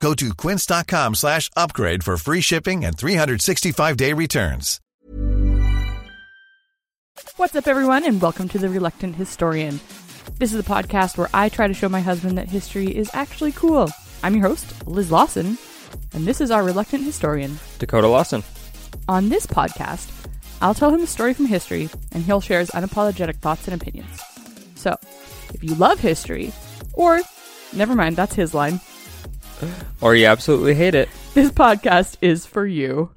Go to quince.com slash upgrade for free shipping and 365-day returns. What's up, everyone, and welcome to The Reluctant Historian. This is a podcast where I try to show my husband that history is actually cool. I'm your host, Liz Lawson, and this is our Reluctant Historian. Dakota Lawson. On this podcast, I'll tell him a story from history, and he'll share his unapologetic thoughts and opinions. So, if you love history, or never mind, that's his line, Or you absolutely hate it. this podcast is for you.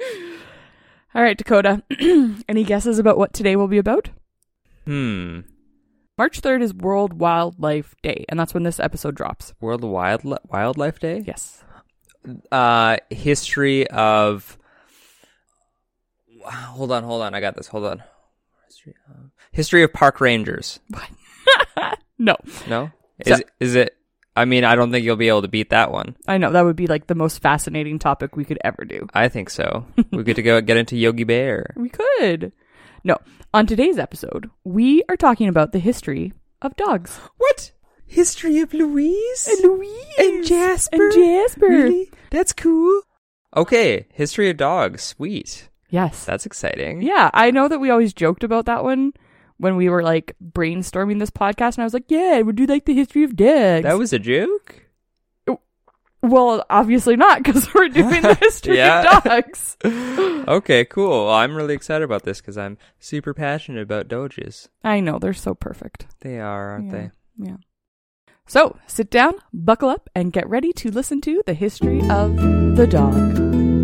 All right, Dakota, any guesses about what today will be about? Hmm. March 3rd is World Wildlife Day, and that's when this episode drops. World Wild Wildlife Day. Yes. Uh, history of. Hold on, hold on. I got this. Hold on. History of, history of park rangers. What? No, No, is So- is it? I mean, I don't think you'll be able to beat that one. I know that would be like the most fascinating topic we could ever do. I think so. we get to go get into Yogi Bear. We could. No, on today's episode, we are talking about the history of dogs. What? History of Louise Louise and Jasper. and Jasper. Really? That's cool. Okay, history of dogs. Sweet. Yes. That's exciting. Yeah, I know that we always joked about that one when we were like brainstorming this podcast, and I was like, "Yeah, we'll do like the history of dogs." That was a joke. well, obviously not because we're doing the history of dogs. okay, cool. Well, I'm really excited about this because I'm super passionate about doges. I know they're so perfect. They are, aren't Yeah. they? Yeah. So sit down, buckle up, and get ready to listen to the history of the dog.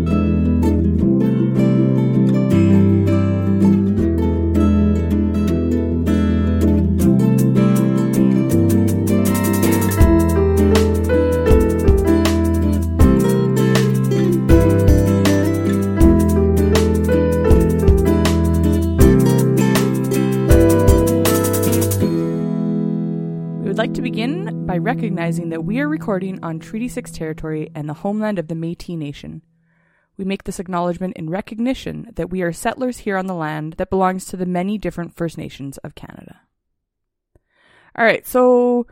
Like to begin by recognizing that we are recording on Treaty 6 territory and the homeland of the Metis Nation. We make this acknowledgement in recognition that we are settlers here on the land that belongs to the many different First Nations of Canada. All right, so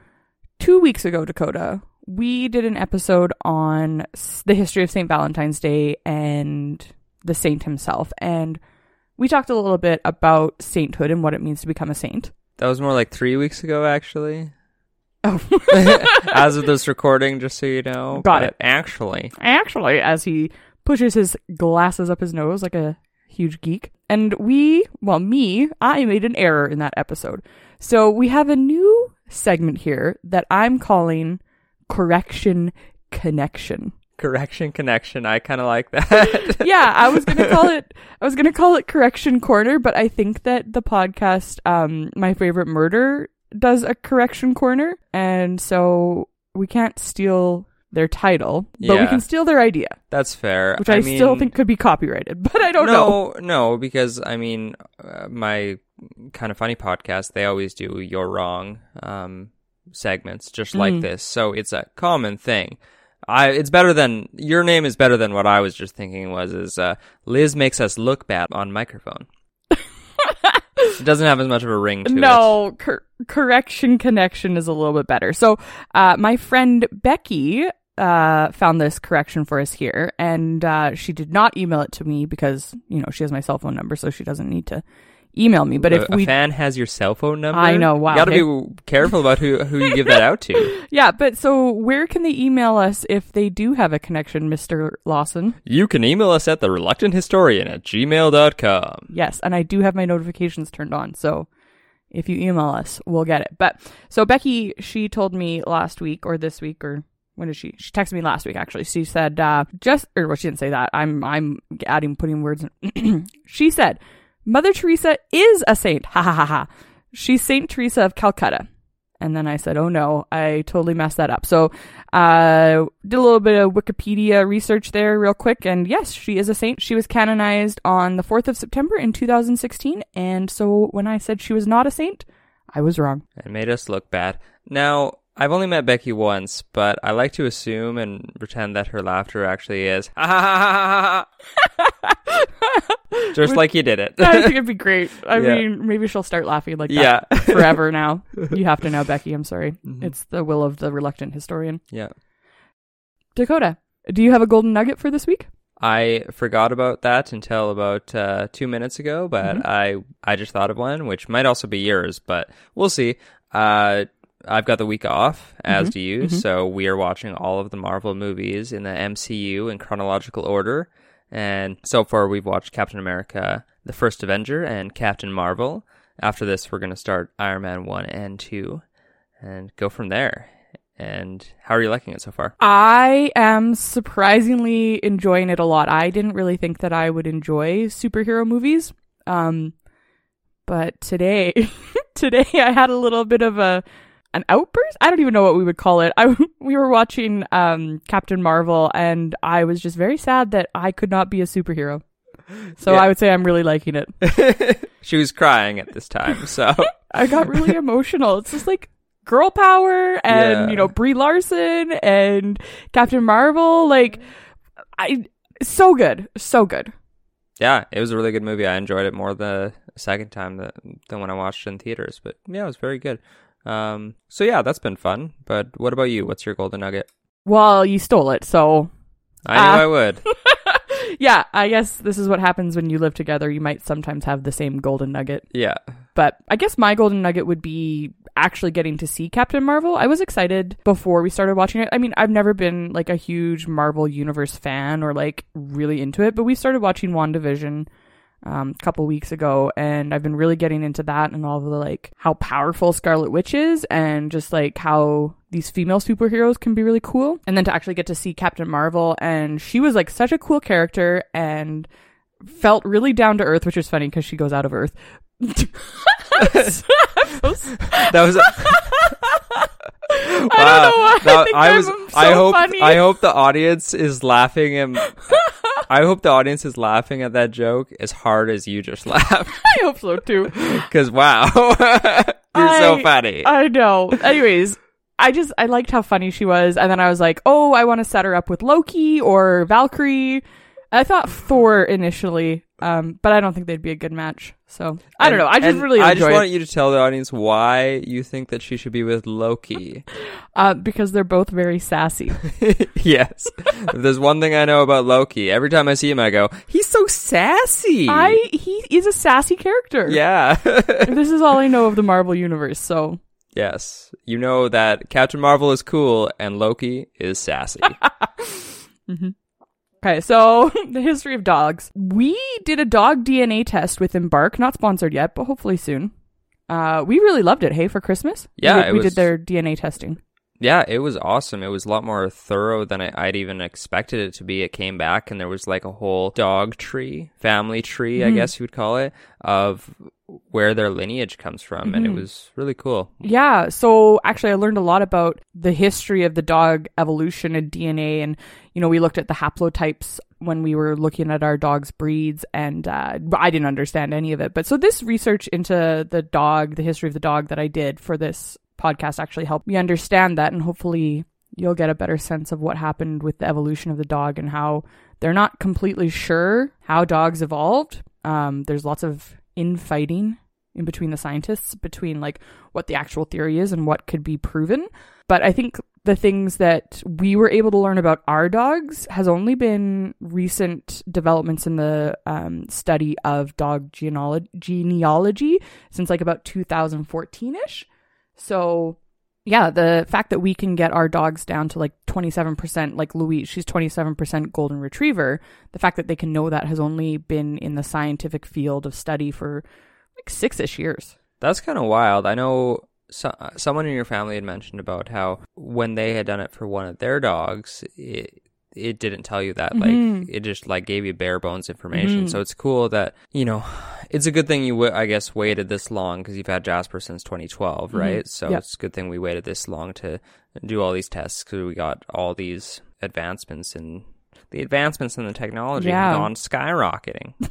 two weeks ago, Dakota, we did an episode on the history of St. Valentine's Day and the saint himself, and we talked a little bit about sainthood and what it means to become a saint. That was more like three weeks ago, actually. Oh. As of this recording, just so you know. Got it. Actually, actually, as he pushes his glasses up his nose like a huge geek. And we, well, me, I made an error in that episode. So we have a new segment here that I'm calling Correction Connection. correction connection. I kind of like that. yeah, I was gonna call it. I was gonna call it Correction Corner, but I think that the podcast, um, my favorite murder, does a Correction Corner, and so we can't steal their title, but we can steal their idea. That's fair. which I, still mean, think could be copyrighted, but I don't know. no, no, because I mean, uh, my kind of funny podcast, they always do "You're Wrong" um, segments, just like Mm. this. So it's a common thing. I, it's better than your name is better than what I was just thinking was is uh, Liz makes us look bad on microphone. It doesn't have as much of a ring to it. No, cor- correction connection is a little bit better. So, uh, my friend Becky uh, found this correction for us here, and uh, she did not email it to me because you know she has my cell phone number, so she doesn't need to email me. But a, if a fan has your cell phone number, I know, wow, You gotta hey. be careful about who who you give that out to. yeah, but so where can they email us if they do have a connection, Mister Lawson? You can email us at the reluctant historian at gmail.com. Yes, and I do have my notifications turned on, so if you email us, we'll get it. But so Becky, she told me last week or this week or when did she? She texted me last week actually. She said uh, just or well, she didn't say that. I'm I'm adding putting words. In. she said Mother Teresa is a saint. Ha ha ha ha. She's Saint Teresa of Calcutta. And then I said, oh no, I totally messed that up. So, uh, did a little bit of Wikipedia research there real quick. And yes, she is a saint. She was canonized on the 4th of September in 2016. And so when I said she was not a saint, I was wrong. It made us look bad. Now, I've only met Becky once, but I like to assume and pretend that her laughter actually is just like you did it. I think it'd be great. I Yeah. mean, maybe she'll start laughing like that yeah. forever now. You have to know, Becky. I'm sorry. Mhm. It's the will of the reluctant historian. Yeah. Dakota, do you have a golden nugget for this week? I forgot about that until about uh, two minutes ago, but Mhm. I I just thought of one, which might also be yours, but we'll see. Uh, I've got the week off, as Mhm. do you, Mhm. so we are watching all of the Marvel movies in the MCU in chronological order. And so far, we've watched Captain America, The First Avenger, and Captain Marvel. After this, we're going to start Iron Man 1 and 2 and go from there. And how are you liking it so far? I am surprisingly enjoying it a lot. I didn't really think that I would enjoy superhero movies. Um, but today, today I had a little bit of a an outburst. I don't even know what we would call it. I we were watching um Captain Marvel and I was just very sad that I could not be a superhero. So Yeah. I would say I'm really liking it. she was crying at this time, so. I got really emotional. It's just like girl power and Yeah. you know Brie Larson and Captain Marvel. Like I so good, so good. Yeah, it was a really good movie. I enjoyed it more the second time that, than when I watched it in theaters. But yeah, it was very good. Um, so yeah, that's been fun. But what about you? What's your golden nugget? Well, you stole it, so I knew Ah. I would. yeah. I guess this is what happens when you live together. You might sometimes have the same golden nugget. Yeah, But I guess my golden nugget would be actually getting to see Captain Marvel. I was excited before we started watching it. I mean, I've never been like a huge Marvel Universe fan or like really into it, but we started watching WandaVision um, a couple weeks ago, and I've been really getting into that and all of the like how powerful Scarlet Witch is, and just like how these female superheroes can be really cool. And then to actually get to see Captain Marvel, and she was like such a cool character and felt really down to earth, which is funny because she goes out of Earth. that was. I don't know why. I That- think I I'm was. so I hope. funny. I hope the audience is laughing and. I hope the audience is laughing at that joke as hard as you just laughed. I hope so too. Because wow, you're so funny. I know. Anyways, I just I liked how funny she was, and then I was like, oh, I want to set her up with Loki or Valkyrie. I thought Thor initially, um, but I don't think they'd be a good match. So I don't know. I just And really I just want it you to tell the audience why you think that she should be with Loki. uh, because they're both very sassy. yes. there's one thing I know about Loki, every time I see him, I go, he's so sassy. I he is a sassy character. Yeah. This is all I know of the Marvel universe. So yes. You know that Captain Marvel is cool and Loki is sassy. Okay, so the history of dogs. We did a dog DNA test with Embark, not sponsored yet, but hopefully soon. Uh, we really loved it. Hey, for Christmas, Yeah, we, it we was- did their DNA testing. yeah, it was awesome. It was a lot more thorough than I, I'd even expected it to be. It came back and there was like a whole dog tree, family tree, I Mhm. guess you would call it, of where their lineage comes from. And it Mhm. was really cool. Yeah, so actually, I learned a lot about the history of the dog evolution and DNA, and you know, we looked at the haplotypes when we were looking at our dog's breeds, and uh, I didn't understand any of it. But so this research into the dog, the history of the dog that I did for this podcast, actually helped me understand that, and hopefully, you'll get a better sense of what happened with the evolution of the dog and how they're not completely sure how dogs evolved. Um, there's lots of infighting in between the scientists between like what the actual theory is and what could be proven. But I think the things that we were able to learn about our dogs has only been recent developments in the um, study of dog genealog- genealogy since like about 2014 ish. So, yeah, the fact that we can get our dogs down to like 27%, like Louise, she's 27% golden retriever, the fact that they can know that has only been in the scientific field of study for like six ish years. That's kind of wild. I know so, uh, someone in your family had mentioned about how when they had done it for one of their dogs, it, it didn't tell you that. Mhm. Like it just like gave you bare bones information. So it's cool that you know, it's a good thing you w- I guess waited this long because you've had Jasper since 2012, right? So Yeah. it's a good thing we waited this long to do all these tests because we got all these advancements in the advancements in the technology Yeah. have gone skyrocketing.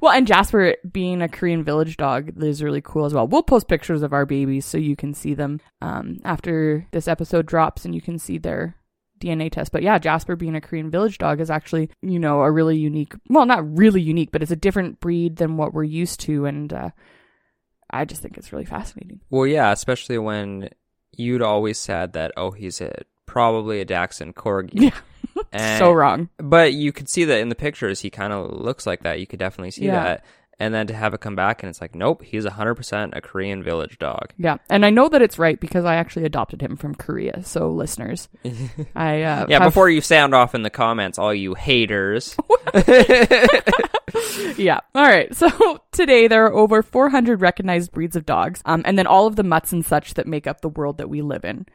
Well, and Jasper being a Korean village dog is really cool as well. We'll post pictures of our babies so you can see them um, after this episode drops and you can see their DNA test. But yeah, Jasper being a Korean village dog is actually, you know, a really unique, well, not really unique, but it's a different breed than what we're used to. And uh, I just think it's really fascinating. well, yeah, especially when you'd always said that oh he's a probably a Dachshund Corgi. Yeah. And- so wrong. But you could see that in the pictures, he kind of looks like that. You could definitely see Yeah. that. And then to have it come back and it's like, nope, he's 100% a Korean village dog. Yeah. And I know that it's right because I actually adopted him from Korea. So, listeners, I. Uh, Yeah, have- before you sound off in the comments, all you haters. yeah. All right. So today there are over 400 recognized breeds of dogs, um, and then all of the mutts and such that make up the world that we live in.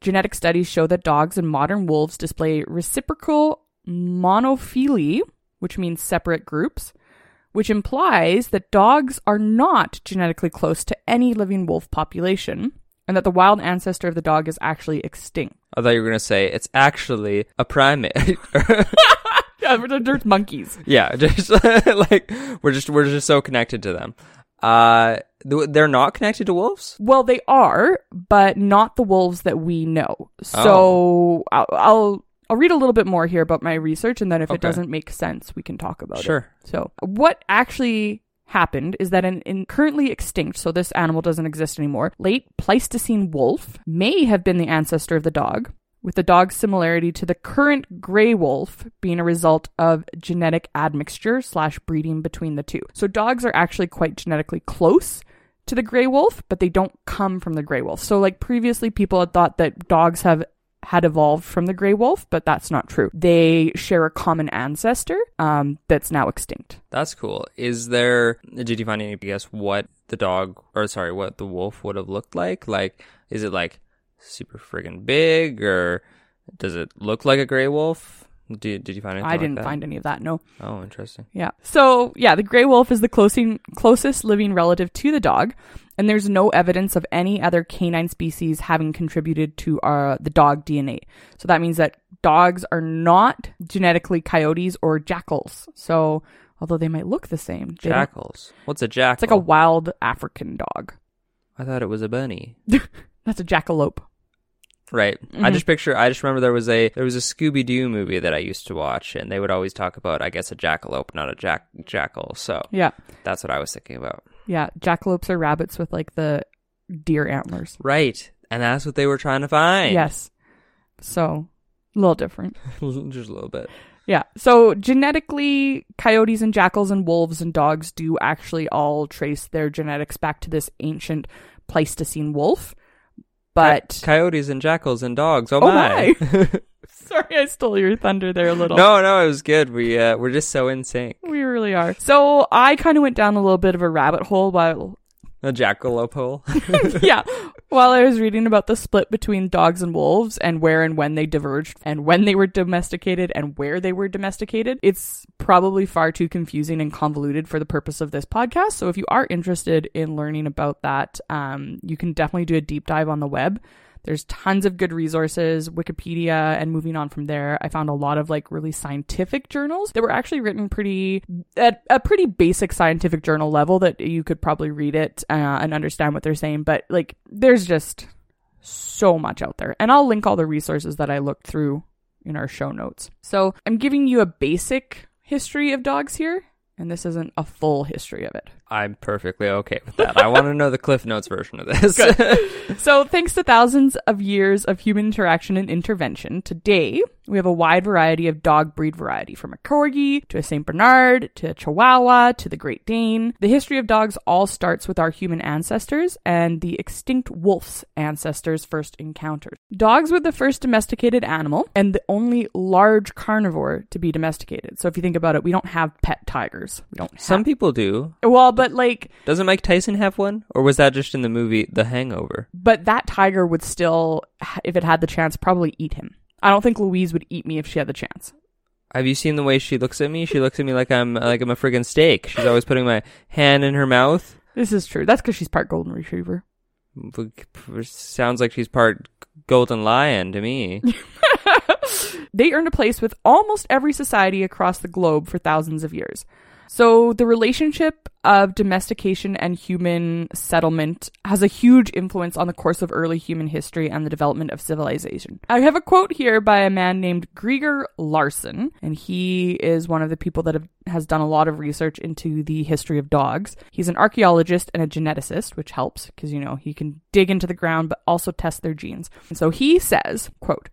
Genetic studies show that dogs and modern wolves display reciprocal monophyly which means separate groups, which implies that dogs are not genetically close to any living wolf population, and that the wild ancestor of the dog is actually extinct. I thought you were going to say it's actually a primate. Yeah, there- there's monkeys. yeah, just like we're just we're just so connected to them. Uh they're not connected to wolves? Well, they are, but not the wolves that we know. So I'll, I'll I'll read a little bit more here about my research, and then if it doesn't make sense, we can talk about it. Sure. So what actually happened is that an, in currently extinct, so this animal doesn't exist anymore, late Pleistocene wolf may have been the ancestor of the dog, with the dog's similarity to the current gray wolf being a result of genetic admixture slash breeding between the two. So dogs are actually quite genetically close to the gray wolf, but they don't come from the gray wolf. So like previously people had thought that dogs have had evolved from the gray wolf, but that's not true. They share a common ancestor um, that's now extinct. That's cool. Is there did you find any guess what the dog or sorry, what the wolf would have looked like? Like is it like super friggin' big or does it look like a gray wolf? Did, did you find anything I didn't that? find any of that. No. Oh, interesting. Yeah. So yeah, the gray wolf is the closing, closest living relative to the dog, and there's no evidence of any other canine species having contributed to uh, the dog DNA. So that means that dogs are not genetically coyotes or jackals. So although they might look the same, Jackals. What's a jackal? it's like a wild African dog. I thought it was a bunny. That's a jackalope. Right. Mm-hmm. I just picture. I just remember there was a there was a Scooby Doo movie that I used to watch, and they would always talk about, I guess, a jackalope, not a jack jackal. So Yeah. that's what I was thinking about. Yeah. Jackalopes are rabbits with like the deer antlers. Right. And that's what they were trying to find. Yes. So a little different. just a little bit. Yeah. So genetically, coyotes and jackals and wolves and dogs do actually all trace their genetics back to this ancient Pleistocene wolf. But Coyotes and jackals and dogs. Oh, Oh my. sorry, I stole your thunder there a little. no, no, it was good. We uh, we're just so in sync. We really are. So I kind of went down a little bit of a rabbit hole while A jackalope hole. yeah. While I was reading about the split between dogs and wolves and where and when they diverged and when they were domesticated and where they were domesticated, it's probably far too confusing and convoluted for the purpose of this podcast. So if you are interested in learning about that, um, you can definitely do a deep dive on the web. There's tons of good resources, Wikipedia, and moving on from there, I found a lot of like really scientific journals that were actually written pretty at a pretty basic scientific journal level that you could probably read it uh, and understand what they're saying. But like, there's just so much out there, and I'll link all the resources that I looked through in our show notes. So I'm giving you a basic history of dogs here, and this isn't a full history of it. I'm perfectly okay with that. I want to know the Cliff Notes version of this. So, thanks to thousands of years of human interaction and intervention, today we have a wide variety of dog breed variety from a Corgi to a St. Bernard to a Chihuahua to the Great Dane. The history of dogs all starts with our human ancestors and the extinct wolf's ancestors' first encounters. Dogs were the first domesticated animal and the only large carnivore to be domesticated. So, if you think about it, we don't have pet tigers. We don't have. Some people do. well, but like Doesn't Mike Tyson have one? Or was that just in the movie The Hangover? but that tiger would still if it had the chance probably eat him I don't think Louise would eat me if she had the chance. Have you seen the way she looks at me? She looks at me like I'm like I'm a friggin' steak. She's always putting my hand in her mouth. This is true. That's because she's part golden retriever. Sounds like she's part golden lion to me. they earned a place with almost every society across the globe for thousands of years. So the relationship of domestication and human settlement has a huge influence on the course of early human history and the development of civilization. I have a quote here by a man named Greger Larson, and he is one of the people that have, has done a lot of research into the history of dogs. He's an archaeologist and a geneticist, which helps because, you know, he can dig into the ground but also test their genes. And so he says, quote,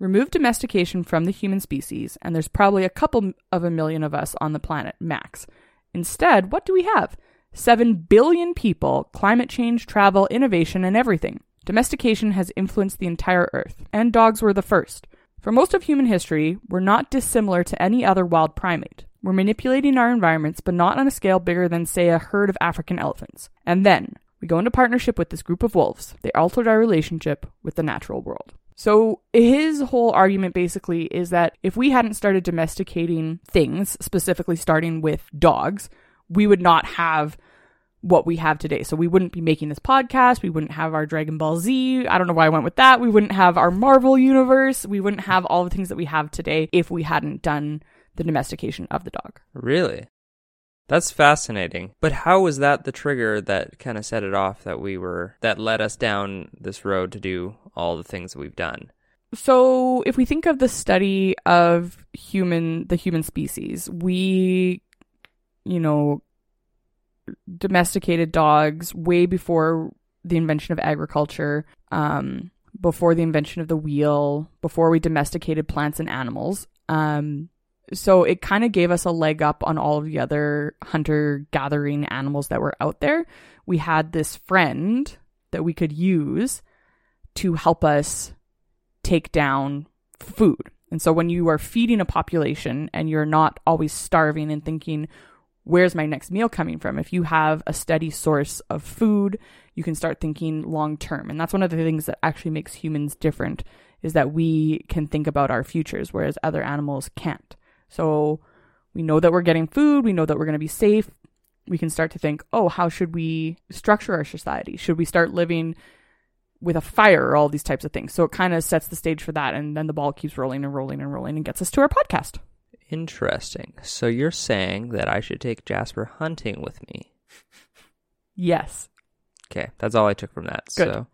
Remove domestication from the human species, and there's probably a couple of a million of us on the planet, max. Instead, what do we have? 7 billion people, climate change, travel, innovation, and everything. Domestication has influenced the entire Earth, and dogs were the first. For most of human history, we're not dissimilar to any other wild primate. We're manipulating our environments, but not on a scale bigger than, say, a herd of African elephants. And then, we go into partnership with this group of wolves. They altered our relationship with the natural world. So his whole argument basically is that if we hadn't started domesticating things, specifically starting with dogs, we would not have what we have today. So we wouldn't be making this podcast. We wouldn't have our Dragon Ball Z. I don't know why I went with that. We wouldn't have our Marvel universe. We wouldn't have all the things that we have today if we hadn't done the domestication of the dog. Really? That's fascinating. But how was that the trigger that kind of set it off that we were, that led us down this road to do all the things that we've done? So, if we think of the study of human, the human species, we, you know, domesticated dogs way before the invention of agriculture, um, before the invention of the wheel, before we domesticated plants and animals. Um, so it kind of gave us a leg up on all of the other hunter gathering animals that were out there. We had this friend that we could use to help us take down food. And so when you are feeding a population and you're not always starving and thinking, where's my next meal coming from? If you have a steady source of food, you can start thinking long term. And that's one of the things that actually makes humans different is that we can think about our futures, whereas other animals can't. So we know that we're getting food, we know that we're going to be safe. We can start to think, oh, how should we structure our society? Should we start living with a fire or all these types of things? So it kind of sets the stage for that. And then the ball keeps rolling and rolling and rolling and gets us to our podcast. Interesting. So you're saying that I should take Jasper hunting with me? Yes. Okay, that's all I took from that. Good. So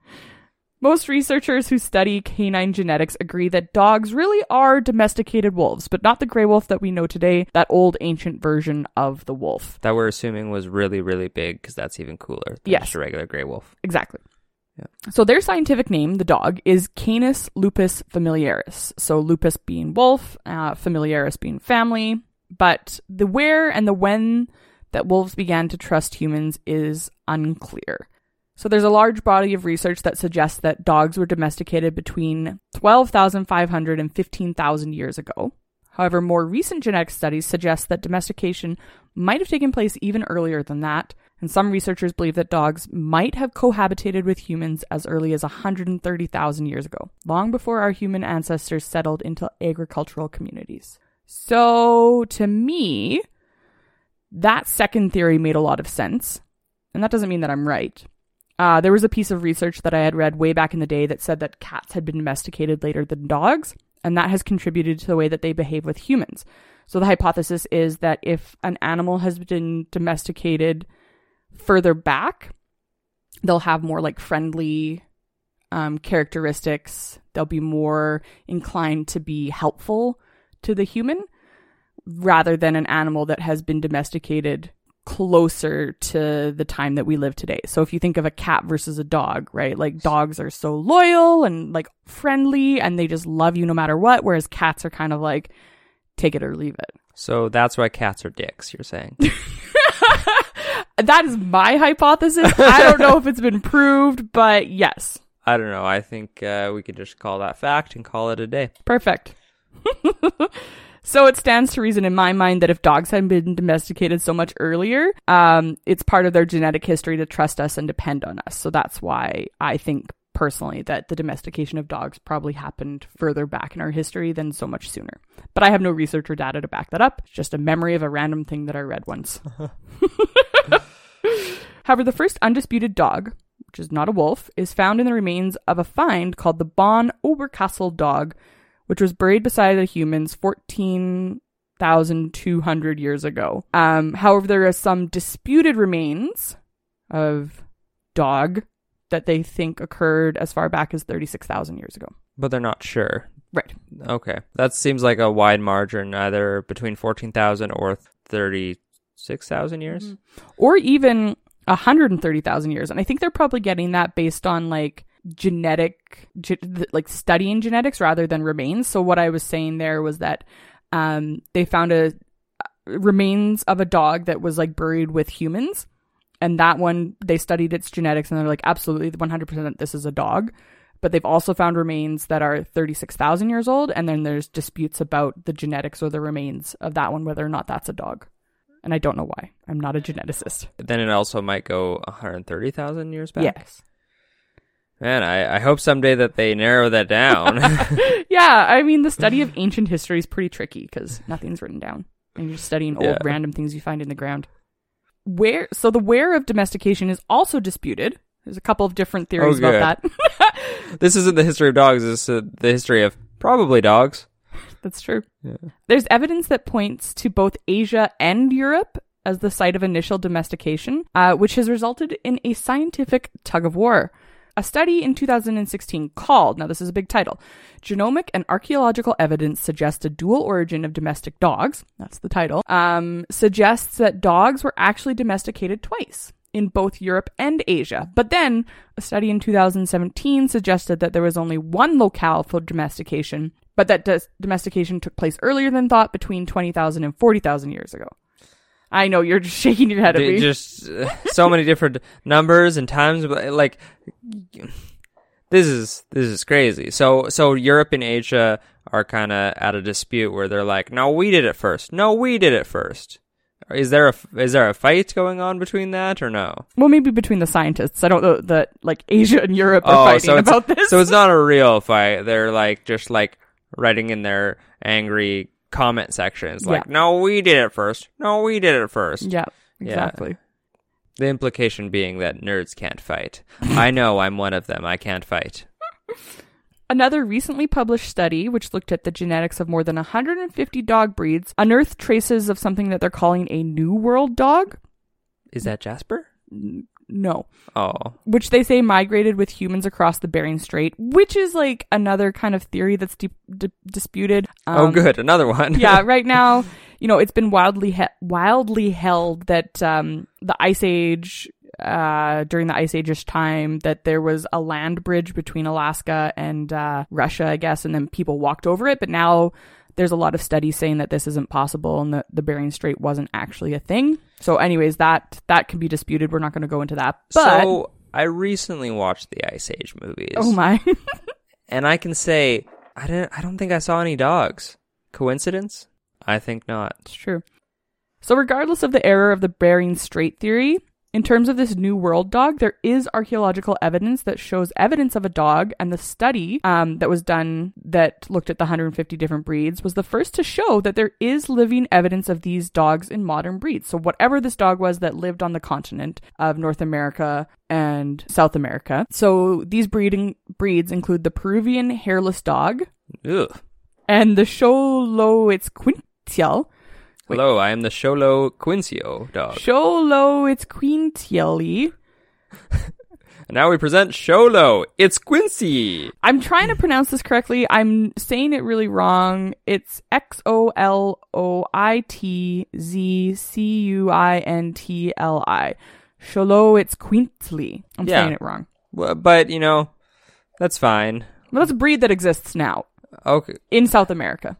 Most researchers who study canine genetics agree that dogs really are domesticated wolves, but not the gray wolf that we know today, that old ancient version of the wolf. that we're assuming was really, really big because that's even cooler than Yes. just a regular gray wolf. Exactly. Yeah. So their scientific name, the dog, is Canis lupus familiaris. So lupus being wolf, uh, familiaris being family. But the where and the when that wolves began to trust humans is unclear. So there's a large body of research that suggests that dogs were domesticated between 12,500 and 15,000 years ago. However, more recent genetic studies suggest that domestication might have taken place even earlier than that, and some researchers believe that dogs might have cohabitated with humans as early as 130,000 years ago, long before our human ancestors settled into agricultural communities. So, to me, that second theory made a lot of sense, and that doesn't mean that I'm right. Uh, there was a piece of research that I had read way back in the day that said that cats had been domesticated later than dogs, and that has contributed to the way that they behave with humans. So the hypothesis is that if an animal has been domesticated further back, they'll have more like friendly um, characteristics. They'll be more inclined to be helpful to the human rather than an animal that has been domesticated closer to the time that we live today. So if you think of a cat versus a dog, right? Like dogs are so loyal and like friendly and they just love you no matter what, whereas cats are kind of like take it or leave it. So that's why cats are dicks, you're saying. That is my hypothesis. I don't know if it's been proved, but yes. I don't know. I think uh, we could just call that fact and call it a day. Perfect. so it stands to reason in my mind that if dogs had been domesticated so much earlier, um, it's part of their genetic history to trust us and depend on us. So that's why I think personally that the domestication of dogs probably happened further back in our history than so much sooner. But I have no research or data to back that up. It's just a memory of a random thing that I read once. However, the first undisputed dog, which is not a wolf, is found in the remains of a find called the Bon Oberkassel dog, which was buried beside the humans 14,200 years ago. Um, however, there are some disputed remains of dog that they think occurred as far back as 36,000 years ago. But they're not sure. Right. Okay. That seems like a wide margin, either between 14,000 or 36,000 years. Mm-hmm. Or even 130,000 years. And I think they're probably getting that based on like genetic, ge- like studying genetics rather than remains. So what I was saying there was that um, they found a remains of a dog that was like buried with humans. And that one, they studied its genetics and they're like, absolutely 100% this is a dog. But they've also found remains that are 36,000 years old. And then there's disputes about the genetics or the remains of that one, whether or not that's a dog. And I don't know why. I'm not a geneticist. Then it also might go 130,000 years back. Yes. Man, I, I hope someday that they narrow that down. yeah, I mean, the study of ancient history is pretty tricky because nothing's written down. And you're studying old Yeah. random things you find in the ground. Where so the where of domestication is also disputed. There's a couple of different theories Oh, about that. this isn't the history of dogs. This is uh, the history of probably dogs. That's true. Yeah. There's evidence that points to both Asia and Europe as the site of initial domestication, uh, which has resulted in a scientific tug of war. A study in 2016 called, now this is a big title, Genomic and Archaeological Evidence Suggests a Dual Origin of Domestic Dogs, that's the title, um, suggests that dogs were actually domesticated twice in both Europe and Asia. But then a study in 2017 suggested that there was only one locale for domestication, but that domestication took place earlier than thought between 20,000 and 40,000 years ago. I know you're just shaking your head at me. just so many different numbers and times but like this is this is crazy so so europe and asia are kind of at a dispute where they're like no we did it first no we did it first is there a is there a fight going on between that or no well, maybe between the scientists. I don't know that like Asia and Europe are oh fighting so about this. so it's not a real fight they're like just like writing in their angry comment section. sections like Yeah. no we did it first no we did it first yeah, Yeah. exactly. The implication being that nerds can't fight. I know I'm one of them. I can't fight. Another recently published study, which looked at the genetics of more than 150 dog breeds, unearthed traces of something that they're calling a New World dog. Is that Jasper? No. Oh. Which they say migrated with humans across the Bering Strait, which is like another kind of theory that's di- di- disputed. oh, Um, good. Another one. yeah, right now, you know, it's been wildly he- wildly held that um, the Ice Age, uh, during the Ice Age's time, that there was a land bridge between Alaska and uh, Russia, I guess, and then people walked over it. But now there's a lot of studies saying that this isn't possible and that the Bering Strait wasn't actually a thing. So, anyways, that that can be disputed. We're not going to go into that. But so I recently watched the Ice Age movies. oh my, And I can say I didn't. I don't think I saw any dogs. Coincidence? I think not. It's true. So, regardless of the error of the Bering Strait theory, in terms of this New World dog, there is archaeological evidence that shows evidence of a dog, and the study um, that was done that looked at the 150 different breeds was the first to show that there is living evidence of these dogs in modern breeds. So, whatever this dog was that lived on the continent of North America and South America. So, these breeding breeds include the Peruvian hairless dog Ugh. and the Xoloitzcuintli. Wait. Hello, I am the Sholo Quincio dog. Sholo, it's Queen And now we present Sholo. It's Quincy. I'm trying to pronounce this correctly. I'm saying it really wrong. It's X O L O I T Z C U I N T L I. Sholo, it's Quintly. I'm Yeah. saying it wrong. Well, But you know, that's fine. Well, that's a breed that exists now Okay. in South America.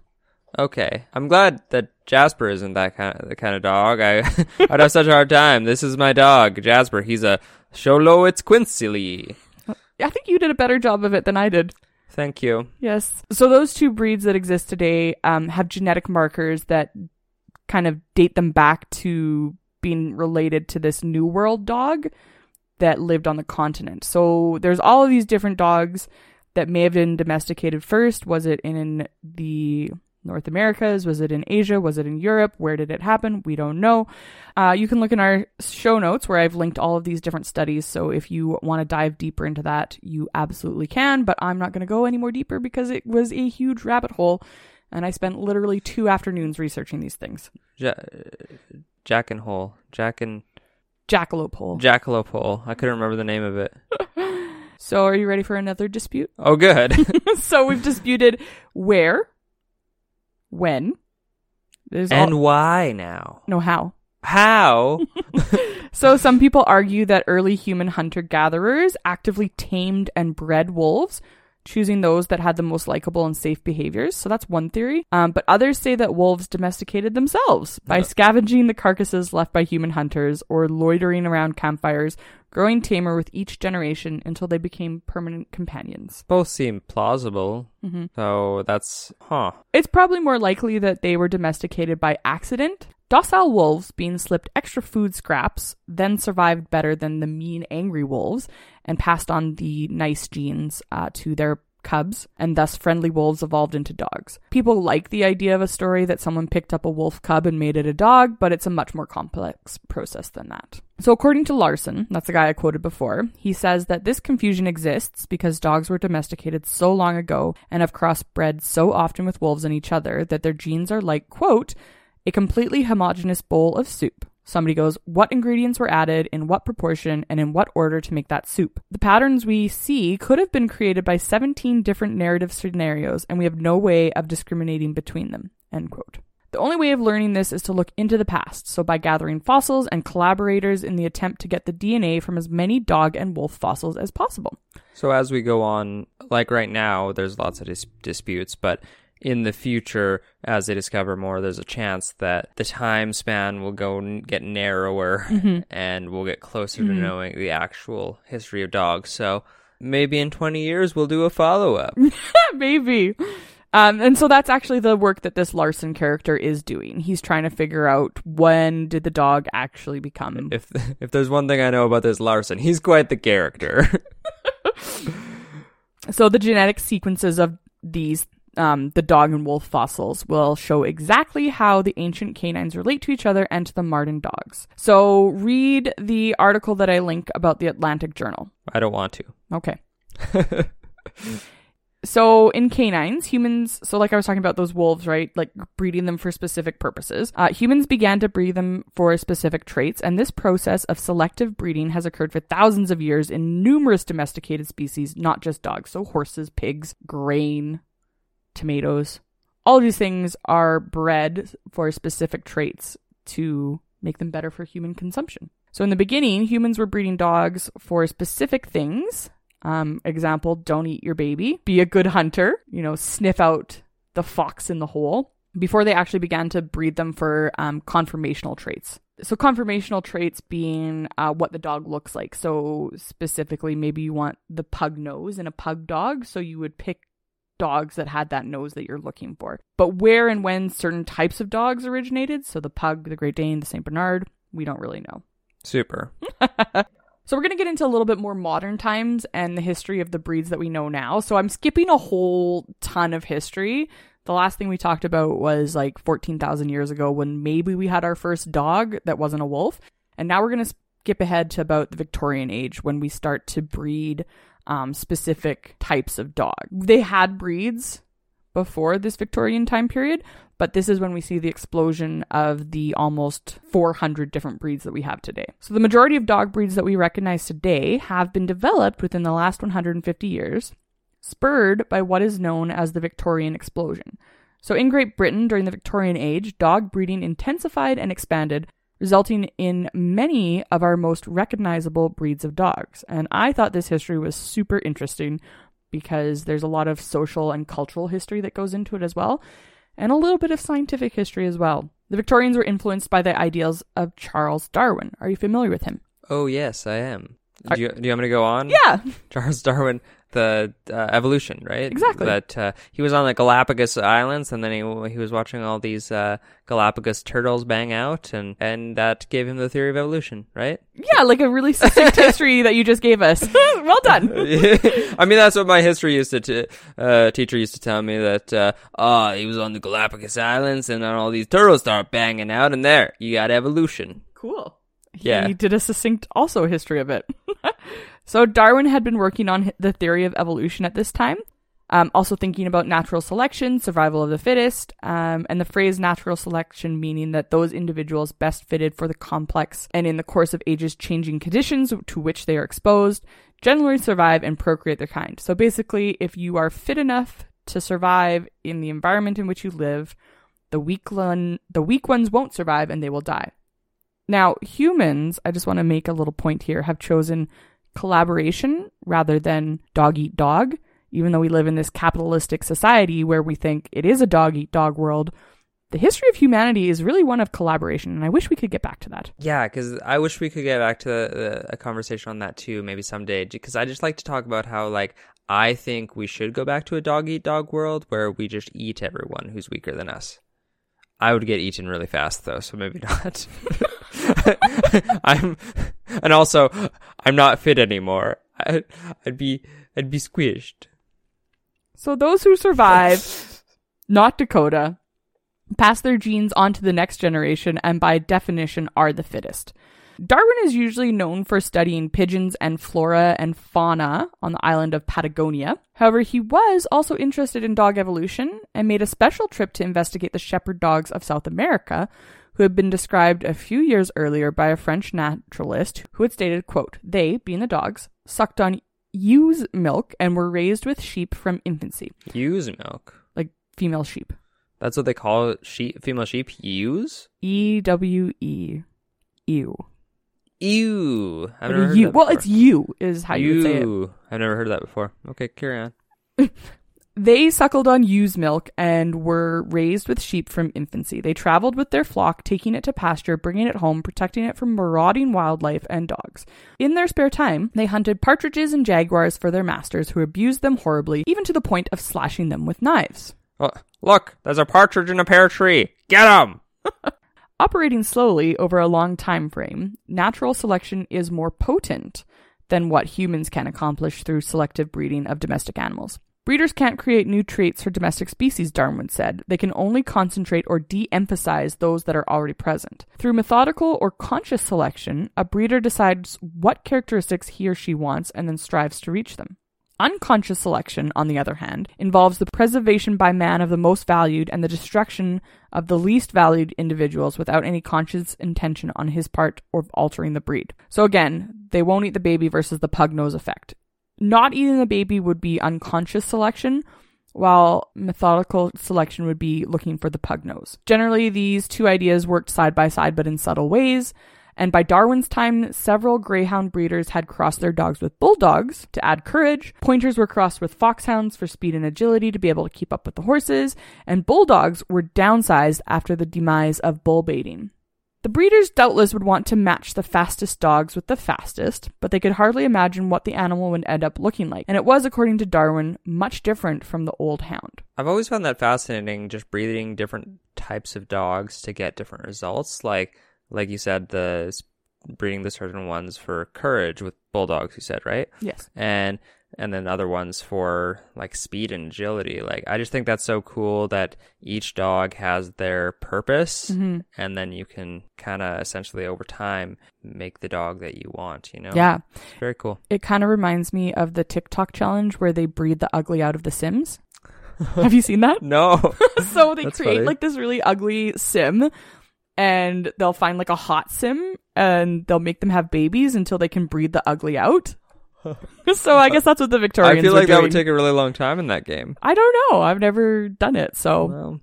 Okay, I'm glad that Jasper isn't that kind of the kind of dog. I I'd have such a hard time. This is my dog, Jasper. He's a Sholowitz Quincy. I think you did a better job of it than I did. Thank you. Yes. So those two breeds that exist today um, have genetic markers that kind of date them back to being related to this New World dog that lived on the continent. So there's all of these different dogs that may have been domesticated first. Was it in the North Americas? Was it in Asia? Was it in Europe? Where did it happen? We don't know. Uh, you can look in our show notes where I've linked all of these different studies. So if you want to dive deeper into that, you absolutely can. But I'm not going to go any more deeper because it was a huge rabbit hole. And I spent literally two afternoons researching these things. Ja- Jack and Hole. Jack and Jackalope hole. Jackalope Hole. I couldn't remember the name of it. So are you ready for another dispute? Oh, good. so we've disputed where, when, there's and all, why now? no how. How? So some people argue that early human hunter gatherers actively tamed and bred wolves, choosing those that had the most likable and safe behaviors. So that's one theory. Um, but others say that wolves domesticated themselves by Yeah. scavenging the carcasses left by human hunters or loitering around campfires, growing tamer with each generation until they became permanent companions. Both seem plausible. hmm So that's, huh. It's probably more likely that they were domesticated by accident. Docile wolves being slipped extra food scraps then survived better than the mean, angry wolves and passed on the nice genes uh, to their cubs, and thus friendly wolves evolved into dogs. People like the idea of a story that someone picked up a wolf cub and made it a dog, but it's a much more complex process than that. So, according to Larson, that's the guy I quoted before, he says that this confusion exists because dogs were domesticated so long ago and have crossbred so often with wolves and each other that their genes are like, quote, a completely homogeneous bowl of soup. Somebody goes, what ingredients were added, in what proportion, and in what order to make that soup? The patterns we see could have been created by 17 different narrative scenarios, and we have no way of discriminating between them. End quote. The only way of learning this is to look into the past, so by gathering fossils and collaborators in the attempt to get the DNA from as many dog and wolf fossils as possible. So as we go on, like right now, there's lots of dis- disputes, but in the future, as they discover more, there's a chance that the time span will go n- get narrower, and we'll get closer to knowing the actual history of dogs. So maybe in 20 years, we'll do a follow up. Maybe. Um, and so that's actually the work that this Larson character is doing. He's trying to figure out when did the dog actually become. if if there's one thing I know about this Larson, he's quite the character. So the genetic sequences of these, um, the dog and wolf fossils, will show exactly how the ancient canines relate to each other and to the Martin dogs. So read the article that I link about the Atlantic Journal. I don't want to. Okay. So in canines, humans, so like I was talking about those wolves, right? Like breeding them for specific purposes. Uh, humans began to breed them for specific traits, and this process of selective breeding has occurred for thousands of years in numerous domesticated species, not just dogs. So horses, pigs, grain, tomatoes. All these things are bred for specific traits to make them better for human consumption. So in the beginning, humans were breeding dogs for specific things. Um, example, don't eat your baby. Be a good hunter. You know, sniff out the fox in the hole. Before they actually began to breed them for um, conformational traits. So conformational traits being uh, what the dog looks like. So specifically, maybe you want the pug nose in a pug dog. So you would pick dogs that had that nose that you're looking for. But where and when certain types of dogs originated, so the pug, the Great Dane, the St. Bernard, we don't really know. Super. So we're going to get into a little bit more modern times and the history of the breeds that we know now. So I'm skipping a whole ton of history. The last thing we talked about was like 14,000 years ago when maybe we had our first dog that wasn't a wolf. And now we're going to skip ahead to about the Victorian age when we start to breed um, specific types of dog. They had breeds before this Victorian time period, but this is when we see the explosion of the almost 400 different breeds that we have today. So the majority of dog breeds that we recognize today have been developed within the last 150 years, spurred by what is known as the Victorian explosion. So in Great Britain during the Victorian age, dog breeding intensified and expanded, resulting in many of our most recognizable breeds of dogs. And I thought this history was super interesting because there's a lot of social and cultural history that goes into it as well, and a little bit of scientific history as well. The Victorians were influenced by the ideals of Charles Darwin. Are you familiar with him? Oh yes, I am. Are- Do you, do you want me to go on? Yeah. Charles Darwin, the uh, evolution, right? Exactly. That uh, he was on the Galapagos Islands, and then he he was watching all these uh, Galapagos turtles bang out, and and that gave him the theory of evolution, right? Yeah, like a really succinct history that you just gave us. well done. I mean, that's what my history used to t- uh, teacher used to tell me that uh, oh, he was on the Galapagos Islands, and then all these turtles start banging out, and there you got evolution. Cool. Yeah. He did a succinct also history of it. So Darwin had been working on the theory of evolution at this time. Um, also thinking about natural selection, survival of the fittest, um, and the phrase natural selection meaning that those individuals best fitted for the complex and in the course of ages changing conditions to which they are exposed generally survive and procreate their kind. So basically, if you are fit enough to survive in the environment in which you live, the weak one, the weak ones won't survive and they will die. Now, humans, I just want to make a little point here, have chosen collaboration rather than dog eat dog. Even though we live in this capitalistic society where we think it is a dog eat dog world, the history of humanity is really one of collaboration, and I wish we could get back to that. Yeah, because I wish we could get back to the, a conversation on that too, maybe someday. Because I just like to talk about how, like, I think we should go back to a dog eat dog world where we just eat everyone who's weaker than us. I would get eaten really fast though, so maybe not. I'm, and also, I'm not fit anymore. I, I'd be, I'd be squished. So those who survive, not Dakota, pass their genes on to the next generation and by definition are the fittest. Darwin is usually known for studying pigeons and flora and fauna on the island of Patagonia. However, he was also interested in dog evolution and made a special trip to investigate the shepherd dogs of South America, who had been described a few years earlier by a French naturalist who had stated, quote, they, being the dogs, sucked on ewe's milk and were raised with sheep from infancy. Ewe's milk. Like female sheep. That's what they call sheep, female sheep. Ewes. E W E. Ew. Ew. I've never heard you- that well, it's you is how you say it. Ew. I've never heard that before. Okay, carry on. They suckled on ewe's milk and were raised with sheep from infancy. They traveled with their flock, taking it to pasture, bringing it home, protecting it from marauding wildlife and dogs. In their spare time, they hunted partridges and jaguars for their masters, who abused them horribly, even to the point of slashing them with knives. Oh, look, there's a partridge in a pear tree. Get him. Operating slowly over a long time frame, natural selection is more potent than what humans can accomplish through selective breeding of domestic animals. Breeders can't create new traits for domestic species, Darwin said. They can only concentrate or de emphasize those that are already present. Through methodical or conscious selection, a breeder decides what characteristics he or she wants and then strives to reach them. Unconscious selection, on the other hand, involves the preservation by man of the most valued and the destruction of the least valued individuals without any conscious intention on his part of altering the breed. So again, they won't eat the baby versus the pug nose effect. Not eating the baby would be unconscious selection, while methodical selection would be looking for the pug nose. Generally, these two ideas worked side by side but in subtle ways. And by Darwin's time, several greyhound breeders had crossed their dogs with bulldogs to add courage. Pointers were crossed with foxhounds for speed and agility to be able to keep up with the horses. And bulldogs were downsized after the demise of bull baiting. The breeders doubtless would want to match the fastest dogs with the fastest, but they could hardly imagine what the animal would end up looking like. And it was, according to Darwin, much different from the old hound. I've always found that fascinating, just breeding different types of dogs to get different results. Like, like you said, the breeding the certain ones for courage with bulldogs. You said right, Yes. and and then other ones for like speed and agility. Like, I just think that's so cool that each dog has their purpose, Mm-hmm. and then you can kind of essentially over time make the dog that you want. You know? Yeah. Very cool. It kind of reminds me of the TikTok challenge where they breed the ugly out of the Sims. Have you seen that? No. so they That's create funny. like this really ugly sim and they'll find like a hot sim and they'll make them have babies until they can breed the ugly out. so I guess that's what the Victorians I feel like that would take a really long time in that game. I don't know. I've never done it, so Well,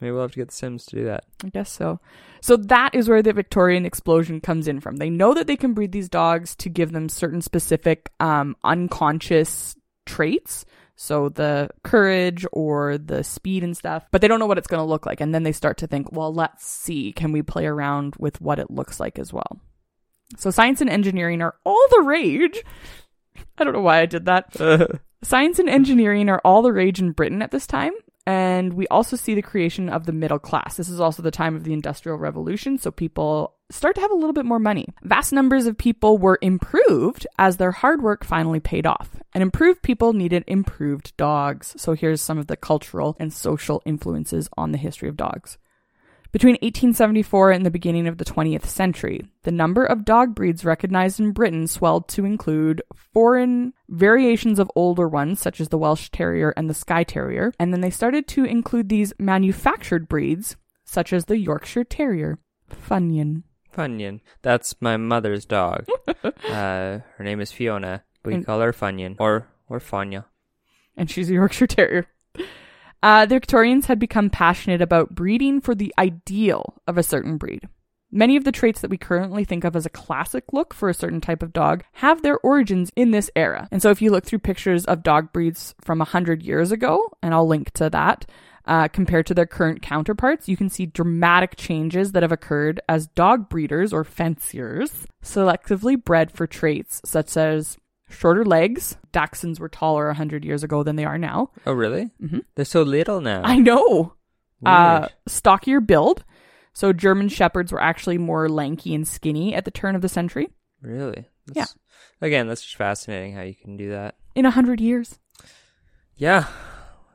maybe we'll have to get the Sims to do that. I guess so. So that is where the Victorian explosion comes in from. They know that they can breed these dogs to give them certain specific um, unconscious traits. So the courage or the speed and stuff, but they don't know what it's going to look like. And then they start to think, well, let's see, can we play around with what it looks like as well? So science and engineering are all the rage. I don't know why I did that. Science and engineering are all the rage in Britain at this time. And we also see the creation of the middle class. This is also the time of the Industrial Revolution, so people start to have a little bit more money. Vast numbers of people were improved as their hard work finally paid off. And improved people needed improved dogs. So here's some of the cultural and social influences on the history of dogs. Between 1874 and the beginning of the 20th century, the number of dog breeds recognized in Britain swelled to include foreign variations of older ones, such as the Welsh Terrier and the Skye Terrier, and then they started to include these manufactured breeds, such as the Yorkshire Terrier. Funyun. Funyun. That's my mother's dog. uh, her name is Fiona. We And- call her Funyun or or Fanya. and she's a Yorkshire Terrier. Uh, the Victorians had become passionate about breeding for the ideal of a certain breed. Many of the traits that we currently think of as a classic look for a certain type of dog have their origins in this era. And so if you look through pictures of dog breeds from 100 years ago, and I'll link to that, uh, compared to their current counterparts, you can see dramatic changes that have occurred as dog breeders or fanciers selectively bred for traits such as shorter legs. Dachshunds were taller 100 years ago than they are now. Oh, really? Mhm. They're so little now. I know. Uh, stockier build. So German shepherds were actually more lanky and skinny at the turn of the century. really? That's, Again, that's just fascinating how you can do that. In a hundred years. Yeah,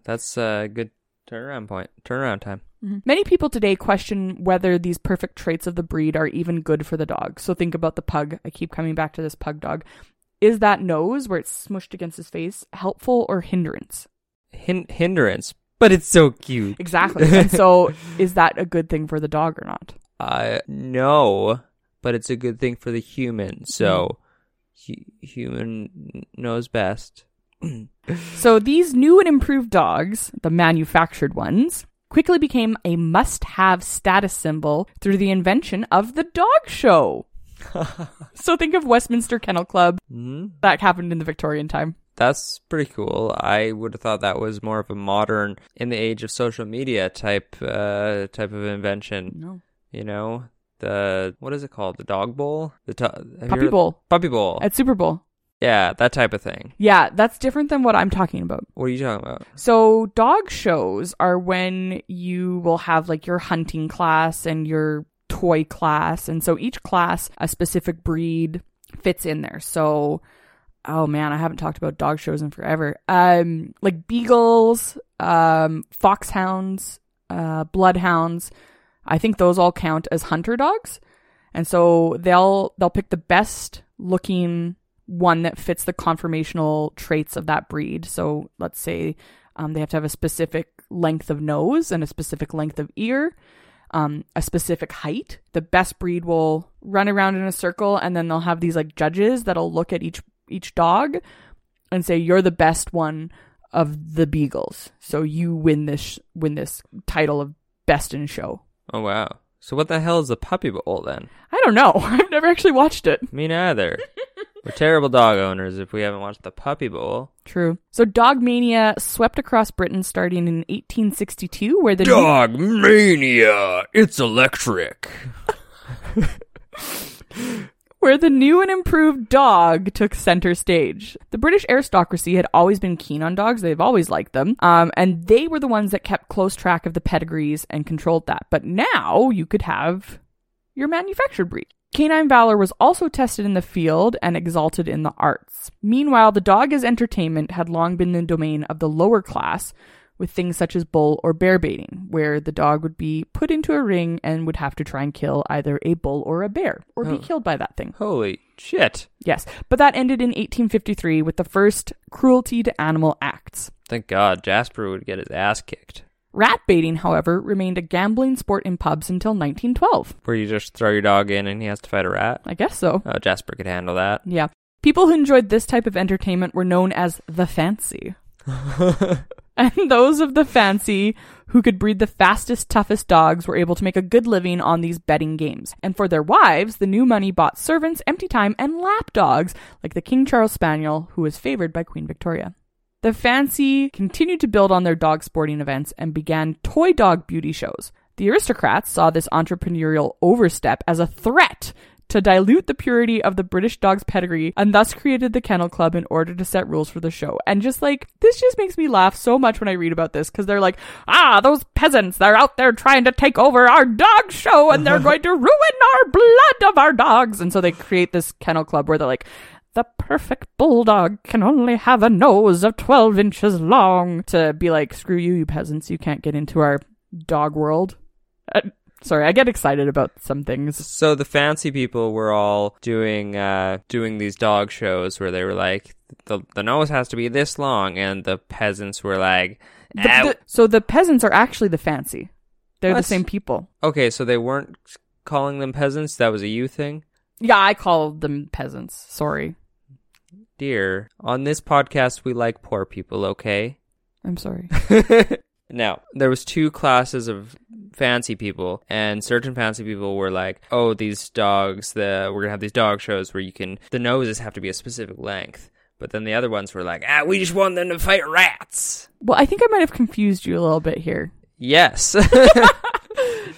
that's a good turnaround point. Turnaround time. Many people today question whether these perfect traits of the breed are even good for the dog. So think about the pug. I keep coming back to this pug dog. Is that nose where it's smushed against his face helpful or hindrance? Hin- hindrance, but it's so cute. Exactly. and so is that a good thing for the dog or not? Uh, no, but it's a good thing for the human. So, hu- human knows best. So these new and improved dogs, the manufactured ones, quickly became a must-have status symbol through the invention of the dog show. so think of Westminster Kennel Club. hmm That happened in the Victorian time. That's pretty cool. I would have thought that was more of a modern, in the age of social media type, uh, type of invention. No. You know, the what is it called? The dog bowl, the to- Puppy Bowl puppy bowl. at Super Bowl. yeah, that type of thing. Yeah, that's different than what I'm talking about. What are you talking about? So dog shows are when you will have like your hunting class and your class. And so each class, a specific breed fits in there. So, oh man, I haven't talked about dog shows in forever. Um, like beagles, um, foxhounds, uh, bloodhounds. I think those all count as hunter dogs. And so they'll, they'll pick the best looking one that fits the conformational traits of that breed. So let's say um, they have to have a specific length of nose and a specific length of ear, um, a specific height. The best breed will run around in a circle, and then they'll have these like judges that'll look at each each dog and say, "You're the best one of the beagles, so you win this win this title of best in show." Oh wow. So what the hell is a puppy bowl then? I don't know. I've never actually watched it. Me neither. We're terrible dog owners if we haven't watched the puppy bowl. True. So dog mania swept across Britain starting in 1862, where the Dog mania! It's electric. where the new and improved dog took center stage. The British aristocracy had always been keen on dogs. They've always liked them. Um, and they were the ones that kept close track of the pedigrees and controlled that. But now you could have your manufactured breed. Canine valor was also tested in the field and exalted in the arts. Meanwhile, the dog as entertainment had long been the domain of the lower class, with things such as bull or bear baiting, where the dog would be put into a ring and would have to try and kill either a bull or a bear, or be Oh. killed by that thing. Holy shit. Yes, but that ended in 1853 with the first cruelty to animal acts. Thank God Jasper would get his ass kicked. Rat baiting, however, remained a gambling sport in pubs until 1912. Where you just throw your dog in and he has to fight a rat. I guess so. Oh, Jasper could handle that. Yeah. People who enjoyed this type of entertainment were known as the fancy. and those of the fancy who could breed the fastest, toughest dogs were able to make a good living on these betting games. And for their wives, the new money bought servants, empty time, and lap dogs like the King Charles Spaniel, who was favored by Queen Victoria. The fancy continued to build on their dog sporting events and began toy dog beauty shows. The aristocrats saw this entrepreneurial overstep as a threat to dilute the purity of the British dog's pedigree and thus created the Kennel Club in order to set rules for the show. And just like, this just makes me laugh so much when I read about this because they're like, ah, those peasants, they're out there trying to take over our dog show and they're going to ruin our blood of our dogs. And so they create this Kennel Club where they're like, the perfect bulldog can only have a nose of 12 inches long to be like, screw you, you peasants, you can't get into our dog world. Uh, sorry, I get excited about some things. So the fancy people were all doing uh doing these dog shows where they were like the the nose has to be this long and the peasants were like The- "Ah, the- so the peasants are actually the fancy. They're the same people. Okay, so they weren't calling them peasants, that was a you thing? Yeah, I called them peasants. Sorry. Dear, on this podcast we like poor people, okay? I'm sorry. now, there was two classes of fancy people, and certain fancy people were like, "Oh, these dogs, the we're gonna have these dog shows where you can the noses have to be a specific length." But then the other ones were like, "Ah, we just want them to fight rats." well, I think I might have confused you a little bit here. Yes.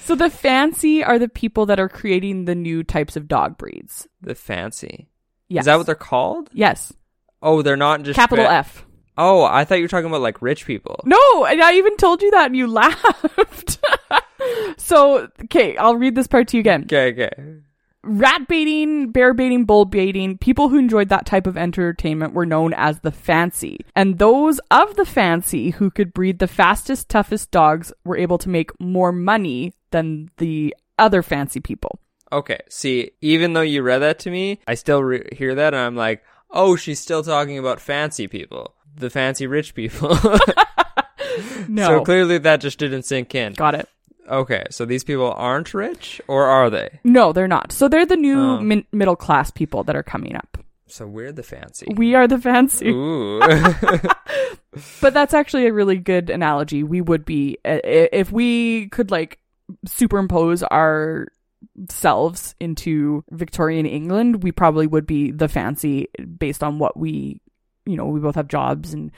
So the fancy are the people that are creating the new types of dog breeds. the fancy. Yes. Is that what they're called? Yes. Oh, they're not just Capital fa- F. Oh, I thought you were talking about like rich people. No, and I even told you that and you laughed. so, okay, I'll read this part to you again. Okay, okay. Rat baiting, bear baiting, bull baiting, people who enjoyed that type of entertainment were known as the fancy. And those of the fancy who could breed the fastest, toughest dogs were able to make more money than the other fancy people. Okay. See, even though you read that to me, I still re- hear that and I'm like, "Oh, she's still talking about fancy people. The fancy rich people." No. So clearly that just didn't sink in. Got it. Okay, so these people aren't rich or are they? No, they're not. So they're the new Oh. min- middle class people that are coming up. So we're the fancy. We are the fancy. Ooh. But that's actually a really good analogy. We would be if we could like superimpose ourselves into Victorian England, we probably would be the fancy based on what we, you know, we both have jobs and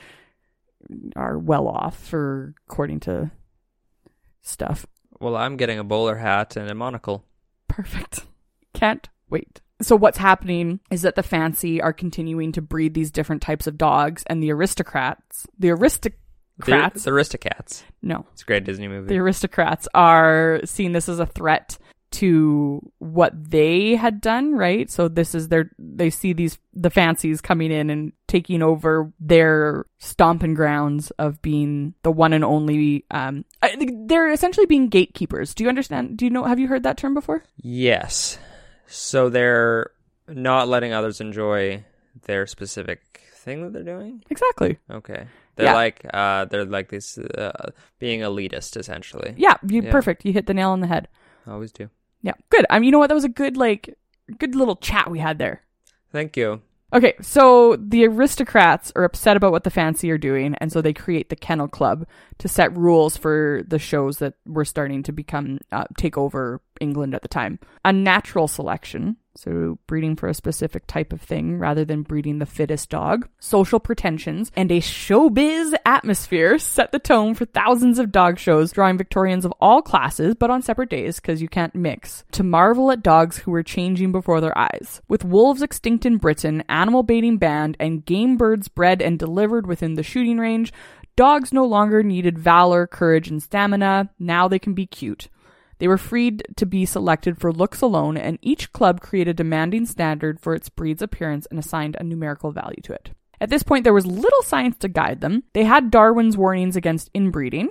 are well off for according to stuff. well, I'm getting a bowler hat and a monocle. Perfect. Can't wait. So what's happening is that the fancy are continuing to breed these different types of dogs and the aristocrats, the The, aristocrats, the Aristocats. no, It's a great Disney movie. the aristocrats are seeing this as a threat to what they had done, right? So this is their they see these the fancies coming in and taking over their stomping grounds of being the one and only um they're essentially being gatekeepers. Do you understand? Do you know have you heard that term before? yes. So they're not letting others enjoy their specific thing that they're doing. Exactly. Okay. They're Yeah. like uh they're like this uh, being elitist essentially. Yeah, you Yeah. perfect. You hit the nail on the head. Always do. Yeah. Good. I mean, you know what? That was a good like good little chat we had there. Thank you. Okay, so the aristocrats are upset about what the fancy are doing, and so they create the Kennel Club to set rules for the shows that were starting to become uh, take over England at the time. Unnatural selection, so breeding for a specific type of thing rather than breeding the fittest dog. Social pretensions and a showbiz atmosphere set the tone for thousands of dog shows, drawing Victorians of all classes, but on separate days because you can't mix, to marvel at dogs who were changing before their eyes. With wolves extinct in Britain, animal baiting banned, and game birds bred and delivered within the shooting range, dogs no longer needed valor, courage, and stamina. Now they can be cute. They were freed to be selected for looks alone, and each club created a demanding standard for its breed's appearance and assigned a numerical value to it. At this point, there was little science to guide them. They had Darwin's warnings against inbreeding,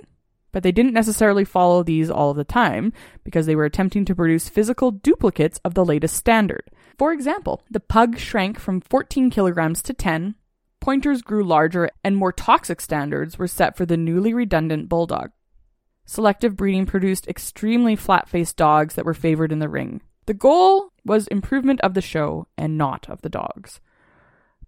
but they didn't necessarily follow these all the time because they were attempting to produce physical duplicates of the latest standard. For example, the pug shrank from 14 kilograms to 10, pointers grew larger, and more toxic standards were set for the newly redundant bulldog. Selective breeding produced extremely flat faced dogs that were favored in the ring. The goal was improvement of the show and not of the dogs.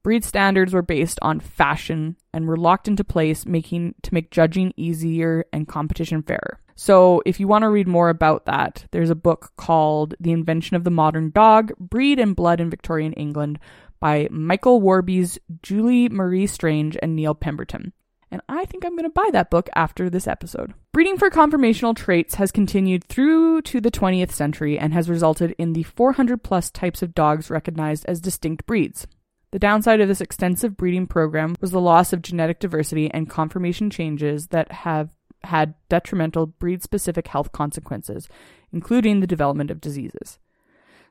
Breed standards were based on fashion and were locked into place making to make judging easier and competition fairer. So if you want to read more about that, there's a book called The Invention of the Modern Dog: Breed and Blood in Victorian England by Michael Worboys Julie Marie Strange and Neil Pemberton. And I think I'm going to buy that book after this episode. Breeding for conformational traits has continued through to the 20th century and has resulted in the 400 plus types of dogs recognized as distinct breeds. The downside of this extensive breeding program was the loss of genetic diversity and conformation changes that have had detrimental breed specific health consequences, including the development of diseases.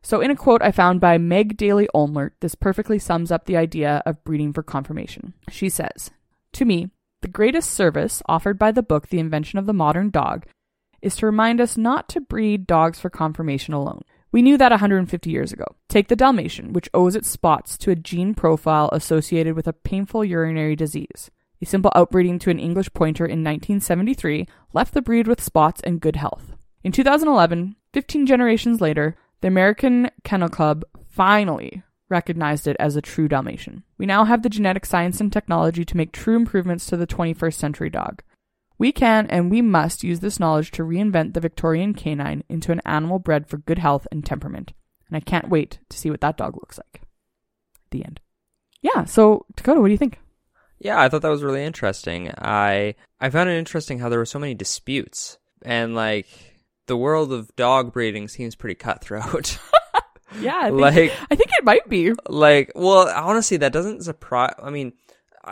So, in a quote I found by Meg Daley Olmert, this perfectly sums up the idea of breeding for conformation. She says, To me, the greatest service offered by the book The Invention of the Modern Dog is to remind us not to breed dogs for conformation alone. We knew that 150 years ago. Take the Dalmatian, which owes its spots to a gene profile associated with a painful urinary disease. A simple outbreeding to an English pointer in 1973 left the breed with spots and good health. In 2011, 15 generations later, the American Kennel Club finally recognized it as a true Dalmatian. We now have the genetic science and technology to make true improvements to the 21st century dog. We can and we must use this knowledge to reinvent the Victorian canine into an animal bred for good health and temperament. And I can't wait to see what that dog looks like. The end. Yeah, so Dakota, what do you think? Yeah, I thought that was really interesting. I I found it interesting how there were so many disputes and like the world of dog breeding seems pretty cutthroat. Yeah, I think, like I think it might be. like well honestly that doesn't surprise i mean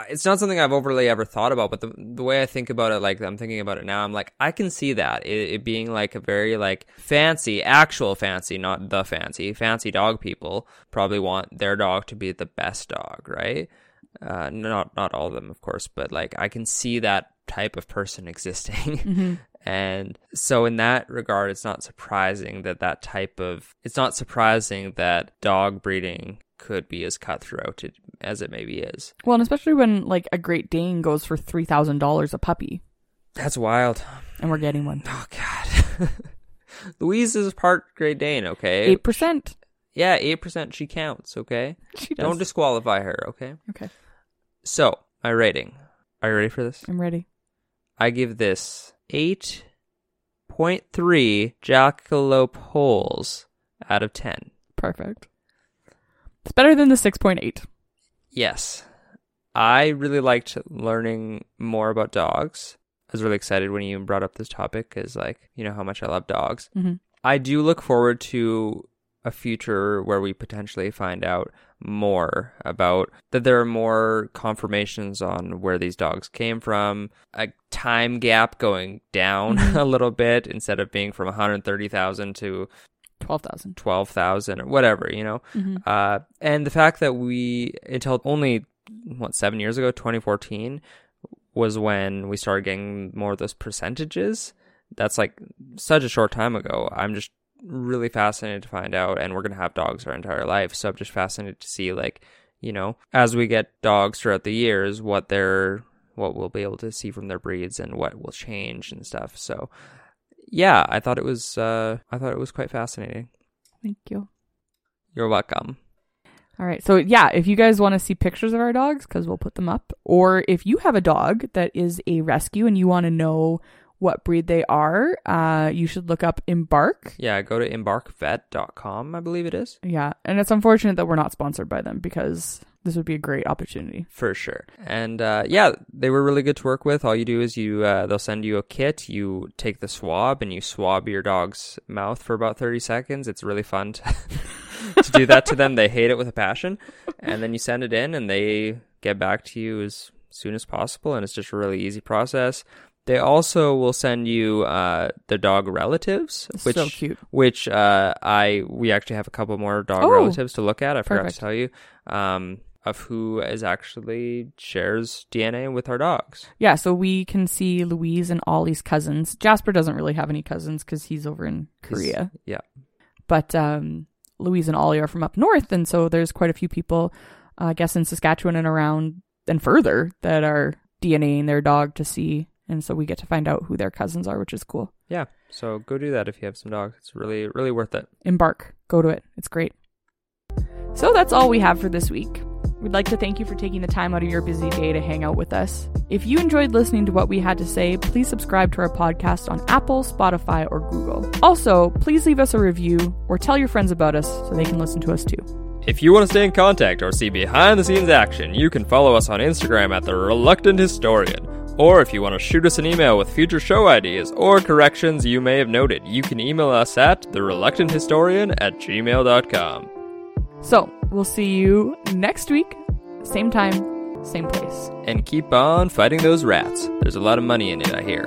it's not something i've overly ever thought about but the, the way i think about it like i'm thinking about it now i'm like i can see that it, it being like a very like fancy actual fancy not the fancy fancy dog people probably want their dog to be the best dog right? Uh not not all of them of course but like i can see that type of person existing and so in that regard it's not surprising that that type of it's not surprising that dog breeding could be as cutthroat as it maybe is. Well, and especially when like a Great Dane goes for three thousand dollars a puppy, that's wild. And we're getting one. oh god. Louise is part great dane okay? Eight percent. yeah 8% she counts okay? She does. don't disqualify her okay? Okay, so my rating. Are you ready for this? I'm ready. i give this 8.3 jackalope holes out of 10 Perfect. It's better than the six point eight. Yes. I really liked learning more about dogs. I was really excited when you brought up this topic because, like, you know how much I love dogs. Mm-hmm. I do look forward to a future where we potentially find out more about that there are more confirmations on where these dogs came from, a time gap going down a little bit instead of being from 130,000 to Twelve thousand. 12,000 or whatever, you know. Mhm. Uh, and the fact that we, until only, what, seven years ago, 2014, was when we started getting more of those percentages. That's like such a short time ago. I'm just really fascinated to find out. And we're going to have dogs our entire life. So I'm just fascinated to see, like, you know, as we get dogs throughout the years, what they're, what we'll be able to see from their breeds and what will change and stuff. So, yeah, I thought it was, uh, I thought it was quite fascinating. Thank you. You're welcome. All right. So, yeah, if you guys want to see pictures of our dogs, because we'll put them up, or if you have a dog that is a rescue and you want to know what breed they are, uh, you should look up Embark. Yeah, go to embarkvet.com, I believe it is. Yeah. And it's unfortunate that we're not sponsored by them because this would be a great opportunity. For sure. And uh, yeah, they were really good to work with. All you do is you uh, they'll send you a kit, you take the swab and you swab your dog's mouth for about 30 seconds. It's really fun to, to do that to them. They hate it with a passion. And then you send it in and they get back to you as soon as possible and it's just a really easy process. They also will send you uh, the dog relatives, It's which so cute. which uh, I we actually have a couple more dog Oh, relatives to look at. I forgot perfect. to tell you um, of who is actually shares DNA with our dogs. Yeah, so we can see Louise and Ollie's cousins. Jasper doesn't really have any cousins because he's over in Korea. Yeah, But um, Louise and Ollie are from up north, and so there's quite a few people, uh, I guess, in Saskatchewan and around and further that are DNAing their dog to see. And so we get to find out who their cousins are, which is cool. yeah. So go do that if you have some dogs. It's really really worth it. Embark. Go to it. It's great. So that's all we have for this week. We'd like to thank you for taking the time out of your busy day to hang out with us. If you enjoyed listening to what we had to say, please subscribe to our podcast on Apple, Spotify, or Google. Also, please leave us a review or tell your friends about us so they can listen to us too. If you want to stay in contact or see behind the scenes action, you can follow us on Instagram at the Reluctant Historian. Or if you want to shoot us an email with future show ideas or corrections you may have noted, you can email us at thereluctanthistorian at gmail.com. So, we'll see you next week, same time, same place. And keep on fighting those rats. There's a lot of money in it, I hear.